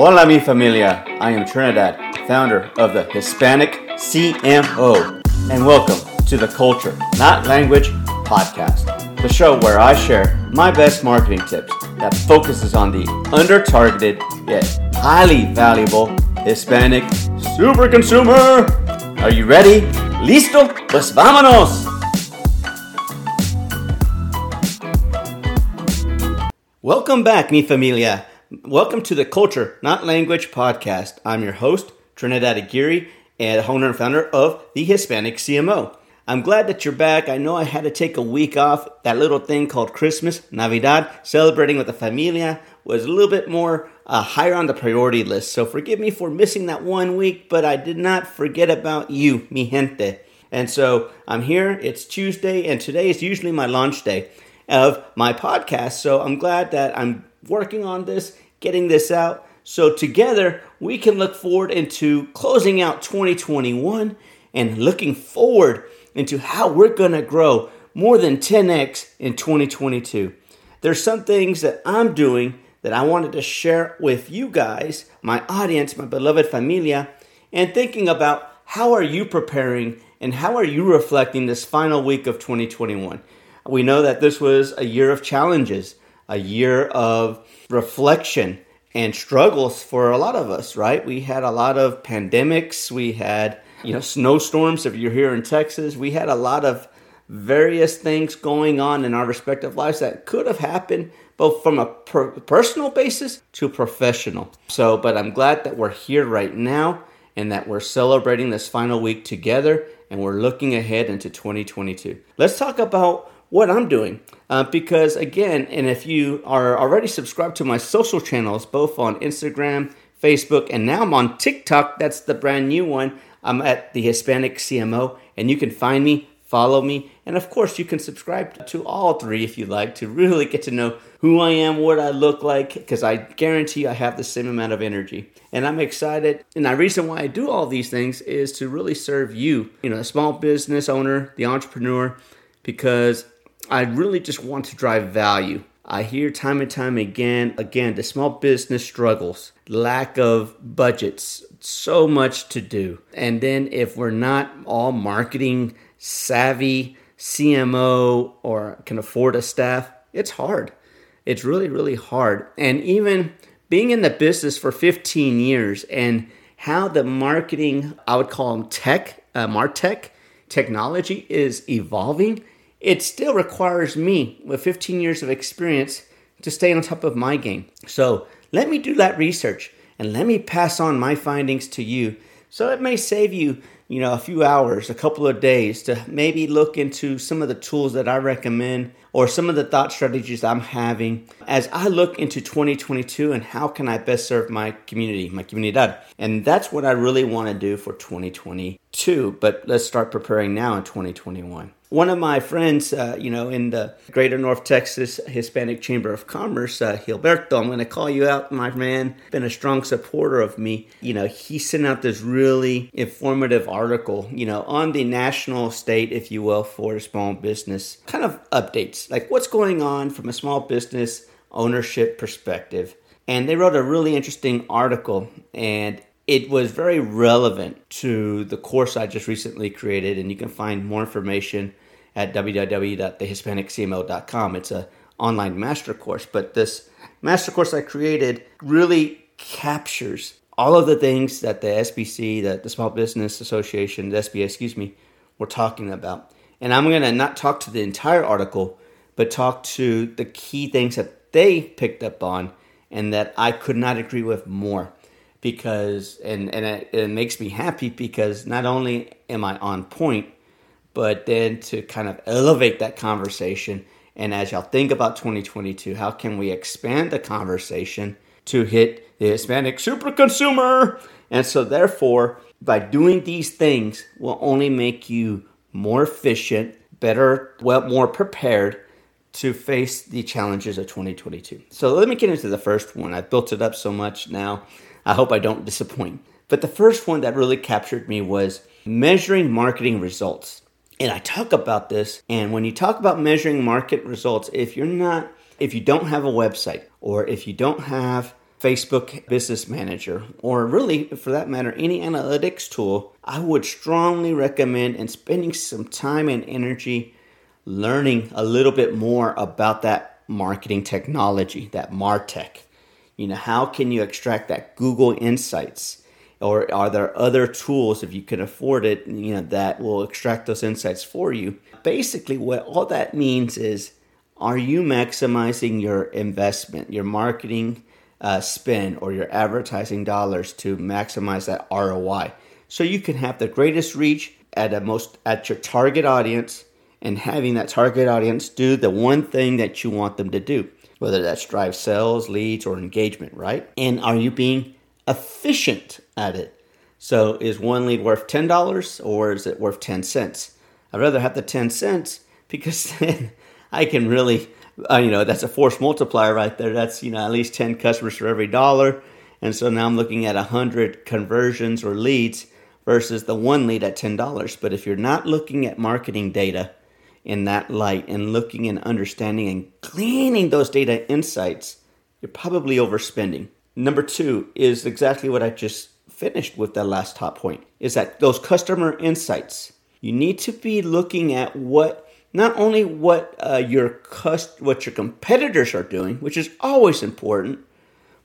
Hola, mi familia. I am Trinidad, founder of the Hispanic CMO, and welcome to the Culture, Not Language podcast, the show where I share my best marketing tips that focuses on the under targeted yet highly valuable Hispanic super consumer. Are you ready? ¿Listo? Pues vámonos! Welcome back, mi familia. Welcome to the Culture, Not Language podcast. I'm your host, Trinidad Aguirre, and owner and founder of the Hispanic CMO. I'm glad that you're back. I know I had to take a week off. That little thing called Christmas, Navidad, celebrating with the familia, was a little bit more uh, higher on the priority list. So forgive me for missing that one week, but I did not forget about you, mi gente. And so I'm here. It's Tuesday, and today is usually my launch day of my podcast. So I'm glad that I'm working on this, getting this out. So together we can look forward into closing out 2021 and looking forward into how we're going to grow more than 10x in 2022. There's some things that I'm doing that I wanted to share with you guys, my audience, my beloved familia, and thinking about how are you preparing and how are you reflecting this final week of 2021. We know that this was a year of challenges, a year of reflection and struggles for a lot of us, right? We had a lot of pandemics, we had, you know, snowstorms if you're here in Texas. We had a lot of various things going on in our respective lives that could have happened both from a per- personal basis to professional. So, but I'm glad that we're here right now and that we're celebrating this final week together and we're looking ahead into 2022. Let's talk about what I'm doing. Uh, because again, and if you are already subscribed to my social channels, both on Instagram, Facebook, and now I'm on TikTok, that's the brand new one. I'm at the Hispanic CMO, and you can find me, follow me, and of course, you can subscribe to all three if you like to really get to know who I am, what I look like, because I guarantee I have the same amount of energy. And I'm excited. And the reason why I do all these things is to really serve you, you know, a small business owner, the entrepreneur, because I really just want to drive value. I hear time and time again, again, the small business struggles, lack of budgets, so much to do. And then if we're not all marketing savvy, CMO, or can afford a staff, it's hard. It's really, really hard. And even being in the business for 15 years and how the marketing, I would call them tech, uh, MarTech technology is evolving it still requires me, with 15 years of experience, to stay on top of my game. So let me do that research and let me pass on my findings to you. So it may save you, you know, a few hours, a couple of days to maybe look into some of the tools that I recommend or some of the thought strategies I'm having as I look into 2022 and how can I best serve my community, my comunidad. And that's what I really want to do for 2022. But let's start preparing now in 2021 one of my friends, uh, you know, in the Greater North Texas Hispanic Chamber of Commerce, uh, Gilberto, I'm going to call you out, my man. Been a strong supporter of me. You know, he sent out this really informative article, you know, on the national state, if you will, for small business kind of updates, like what's going on from a small business ownership perspective. And they wrote a really interesting article, and it was very relevant to the course I just recently created, and you can find more information at www.thehispaniccmo.com. It's a online master course, but this master course I created really captures all of the things that the SBC, the Small Business Association, the SBA, excuse me, were talking about. And I'm going to not talk to the entire article, but talk to the key things that they picked up on and that I could not agree with more because and and it, it, makes me happy because not only am I on point, but then to kind of elevate that conversation. And as y'all think about 2022, how can we expand the conversation to hit the Hispanic super consumer? And so, therefore, by doing these things, will only make you more efficient, better, well, more prepared to face the challenges of 2022. So let me get into the first one. I've built it up so much now I hope I don't disappoint. But the first one that really captured me was measuring marketing results. And I talk about this, and when you talk about measuring market results, if you're not, if you don't have a website, or if you don't have Facebook Business Manager, or really for that matter, any analytics tool, I would strongly recommend and spending some time and energy learning a little bit more about that marketing technology, that MarTech. You know, how can you extract that Google Insights? Or are there other tools, if you can afford it, you know, that will extract those insights for you? Basically, what all that means is are you maximizing your investment, your marketing uh, spend, or your advertising dollars to maximize that ROI? So you can have the greatest reach at a most at your target audience and having that target audience do the one thing that you want them to do, whether that's drive sales, leads, or engagement, right? And are you being efficient at it? So is one lead worth $10 or is it worth 10 cents? I'd rather have the 10 cents because then I can really, uh, you know, that's a force multiplier right there. That's, you know, at least 10 customers for every dollar. And so now I'm looking at 100 conversions or leads versus the one lead at $10. But if you're not looking at marketing data, in that light and looking and understanding and gleaning those data insights, you're probably overspending. Number two is exactly what I just finished with the last top point is that those customer insights. You need to be looking at what not only what uh, your cust- what your competitors are doing, which is always important,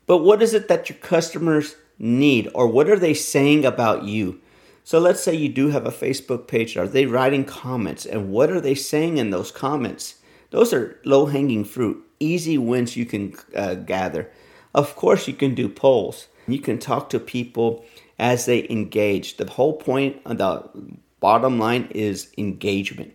but what is it that your customers need or what are they saying about you? So let's say you do have a Facebook page. Are they writing comments? And what are they saying in those comments? Those are low hanging fruit, easy wins you can uh, gather. Of course, you can do polls. You can talk to people as they engage. The whole point, the bottom line is engagement.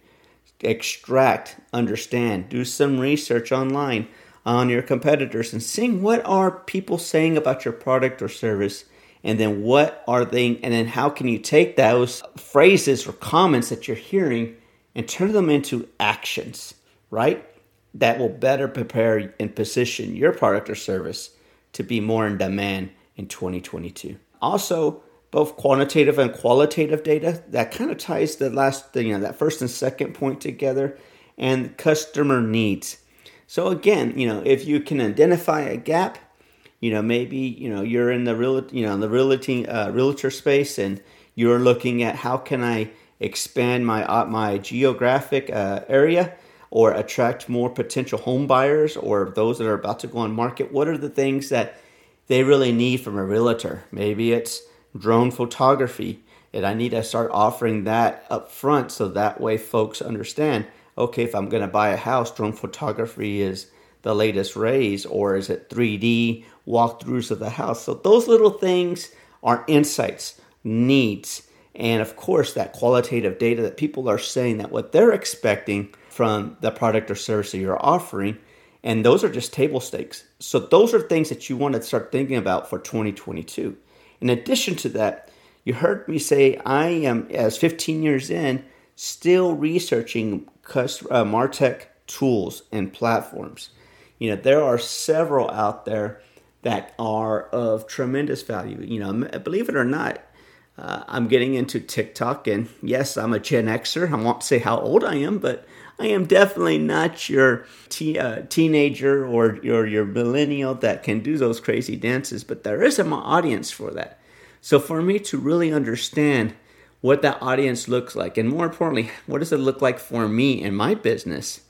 Extract, understand, do some research online on your competitors and seeing what are people saying about your product or service and then what are they and then how can you take those phrases or comments that you're hearing and turn them into actions right? That will better prepare and position your product or service to be more in demand in 2022 also both quantitative and qualitative data that kind of ties the last you know that first and second point together and customer needs. So again you know if you can identify a gap you know maybe you know you're in the real you know the realty uh, realtor space and you're looking at how can I expand my uh, my geographic uh, area or attract more potential home buyers or those that are about to go on market? What are the things that they really need from a realtor? Maybe it's drone photography and I need to start offering that up front so that way folks understand okay if I'm going to buy a house drone photography is the latest rays or is it 3D walkthroughs of the house? So those little things are insights, needs, and of course that qualitative data that people are saying that what they're expecting from the product or service that you're offering and those are just table stakes. So those are things that you want to start thinking about for 2022. In addition to that, you heard me say I am as 15 years in still researching uh, Martech tools and platforms. You know, there are several out there that are of tremendous value. You know, believe it or not, uh, I'm getting into TikTok, and yes, I'm a Gen Xer. I won't say how old I am, but I am definitely not your uh, teenager or your, your millennial that can do those crazy dances, but there is an audience for that. So, for me to really understand what that audience looks like, and more importantly, what does it look like for me and my business,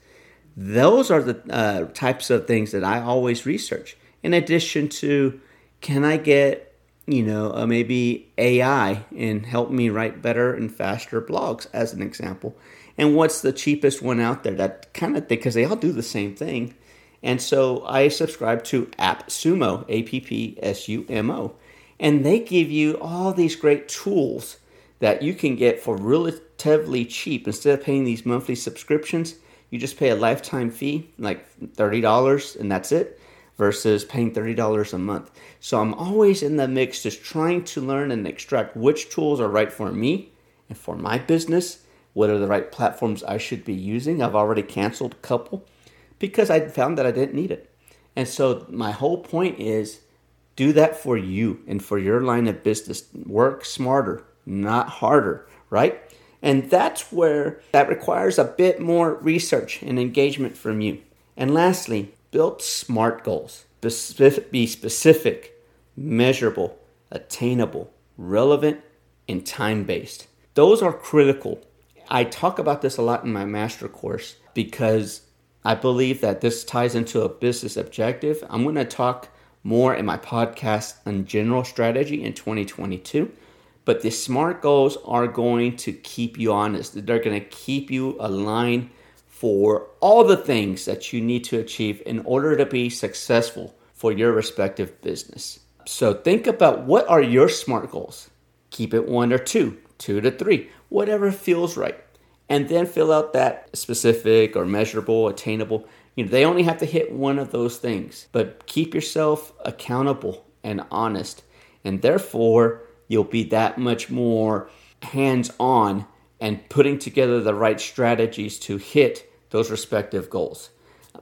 those are the uh, types of things that I always research. In addition to, can I get, you know, uh, maybe AI and help me write better and faster blogs, as an example? And what's the cheapest one out there? That kind of thing, because they all do the same thing. And so I subscribe to AppSumo, A P P S U M O. And they give you all these great tools that you can get for relatively cheap. Instead of paying these monthly subscriptions, you just pay a lifetime fee, like $30, and that's it, versus paying $30 a month. So I'm always in the mix, just trying to learn and extract which tools are right for me and for my business. What are the right platforms I should be using? I've already canceled a couple because I found that I didn't need it. And so my whole point is do that for you and for your line of business. Work smarter, not harder, right? And that's where that requires a bit more research and engagement from you. And lastly, Build smart goals. Be specific, measurable, attainable, relevant, and time based. Those are critical. I talk about this a lot in my master course because I believe that this ties into a business objective. I'm going to talk more in my podcast on general strategy in 2022. But the SMART goals are going to keep you honest. They're going to keep you aligned for all the things that you need to achieve in order to be successful for your respective business. So think about what are your SMART goals. Keep it one or two, two to three, whatever feels right. And then fill out that specific or measurable, attainable you know, they only have to hit one of those things, but keep yourself accountable and honest. And therefore, you'll be that much more hands on and putting together the right strategies to hit those respective goals.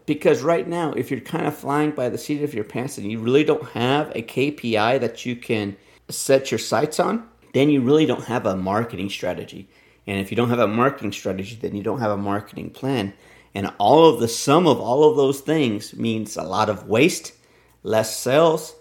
Because right now, if you're kind of flying by the seat of your pants and you really don't have a KPI that you can set your sights on, then you really don't have a marketing strategy. And if you don't have a marketing strategy, then you don't have a marketing plan. And all of the sum of all of those things means a lot of waste, less sales,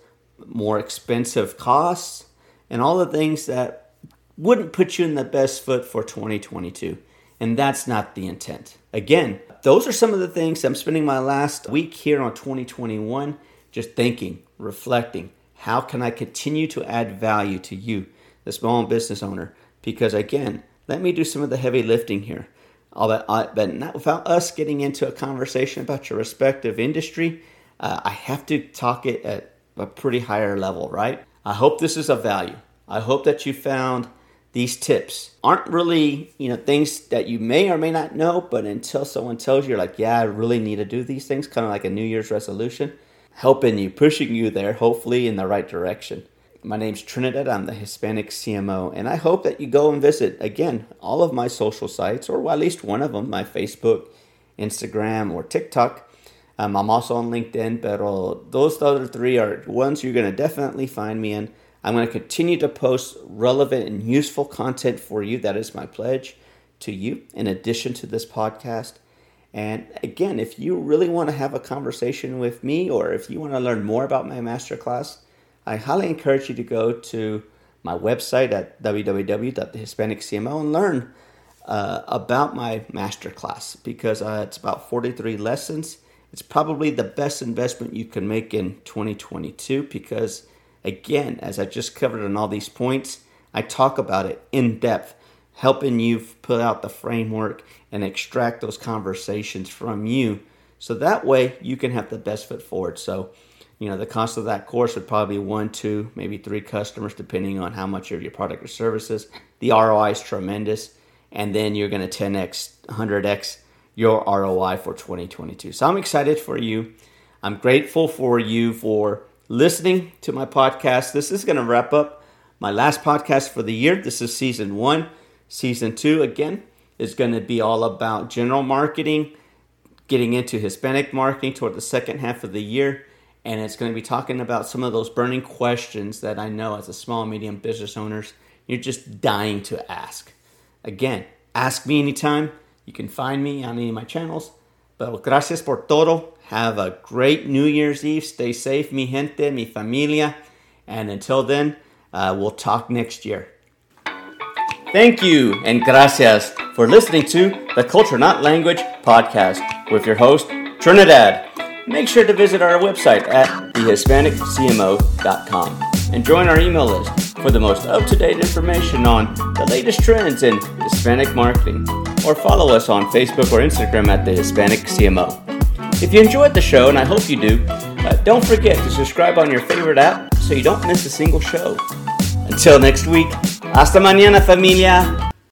more expensive costs, and all the things that wouldn't put you in the best foot for 2022. And that's not the intent. Again, those are some of the things I'm spending my last week here on 2021 just thinking, reflecting. How can I continue to add value to you, the small business owner? Because again, let me do some of the heavy lifting here. But, uh, but not without us getting into a conversation about your respective industry, uh, I have to talk it at a pretty higher level, right? I hope this is of value. I hope that you found these tips aren't really, you know, things that you may or may not know, but until someone tells you, you're like, yeah, I really need to do these things, kind of like a New Year's resolution, helping you, pushing you there, hopefully in the right direction. My name's Trinidad. I'm the Hispanic CMO, and I hope that you go and visit again all of my social sites, or at least one of them, my Facebook, Instagram, or TikTok. Um, I'm also on LinkedIn, but those other three are ones you're going to definitely find me in. I'm going to continue to post relevant and useful content for you. That is my pledge to you, in addition to this podcast. And again, if you really want to have a conversation with me, or if you want to learn more about my masterclass, I highly encourage you to go to my website at www.thehispaniccmo and learn uh, about my masterclass because uh, it's about 43 lessons. It's probably the best investment you can make in 2022 because, again, as I just covered on all these points, I talk about it in depth, helping you put out the framework and extract those conversations from you. So that way you can have the best foot forward. So, you know the cost of that course would probably be one two maybe three customers depending on how much of your product or services. The roi is tremendous. And then you're going to 10x 100x your roi for 2022 so i'm excited for you. I'm grateful for you for listening to my podcast this is going to wrap up my last podcast for the year this is season one season two again is going to be all about general marketing getting into hispanic marketing toward the second half of the year and it's going to be talking about some of those burning questions that I know as a small medium business owners you're just dying to ask. Again, ask me anytime. You can find me on any of my channels. Pero gracias por todo. Have a great New Year's Eve. Stay safe, mi gente, mi familia. And until then, uh, we'll talk next year. Thank you and gracias for listening to the Culture Not Language podcast with your host, Trinidad make sure to visit our website at thehispaniccmo.com and join our email list for the most up to date information on the latest trends in Hispanic marketing, or follow us on Facebook or Instagram at the Hispanic CMO. If you enjoyed the show, and I hope you do, uh, don't forget to subscribe on your favorite app so you don't miss a single show. Until next week, hasta mañana, familia!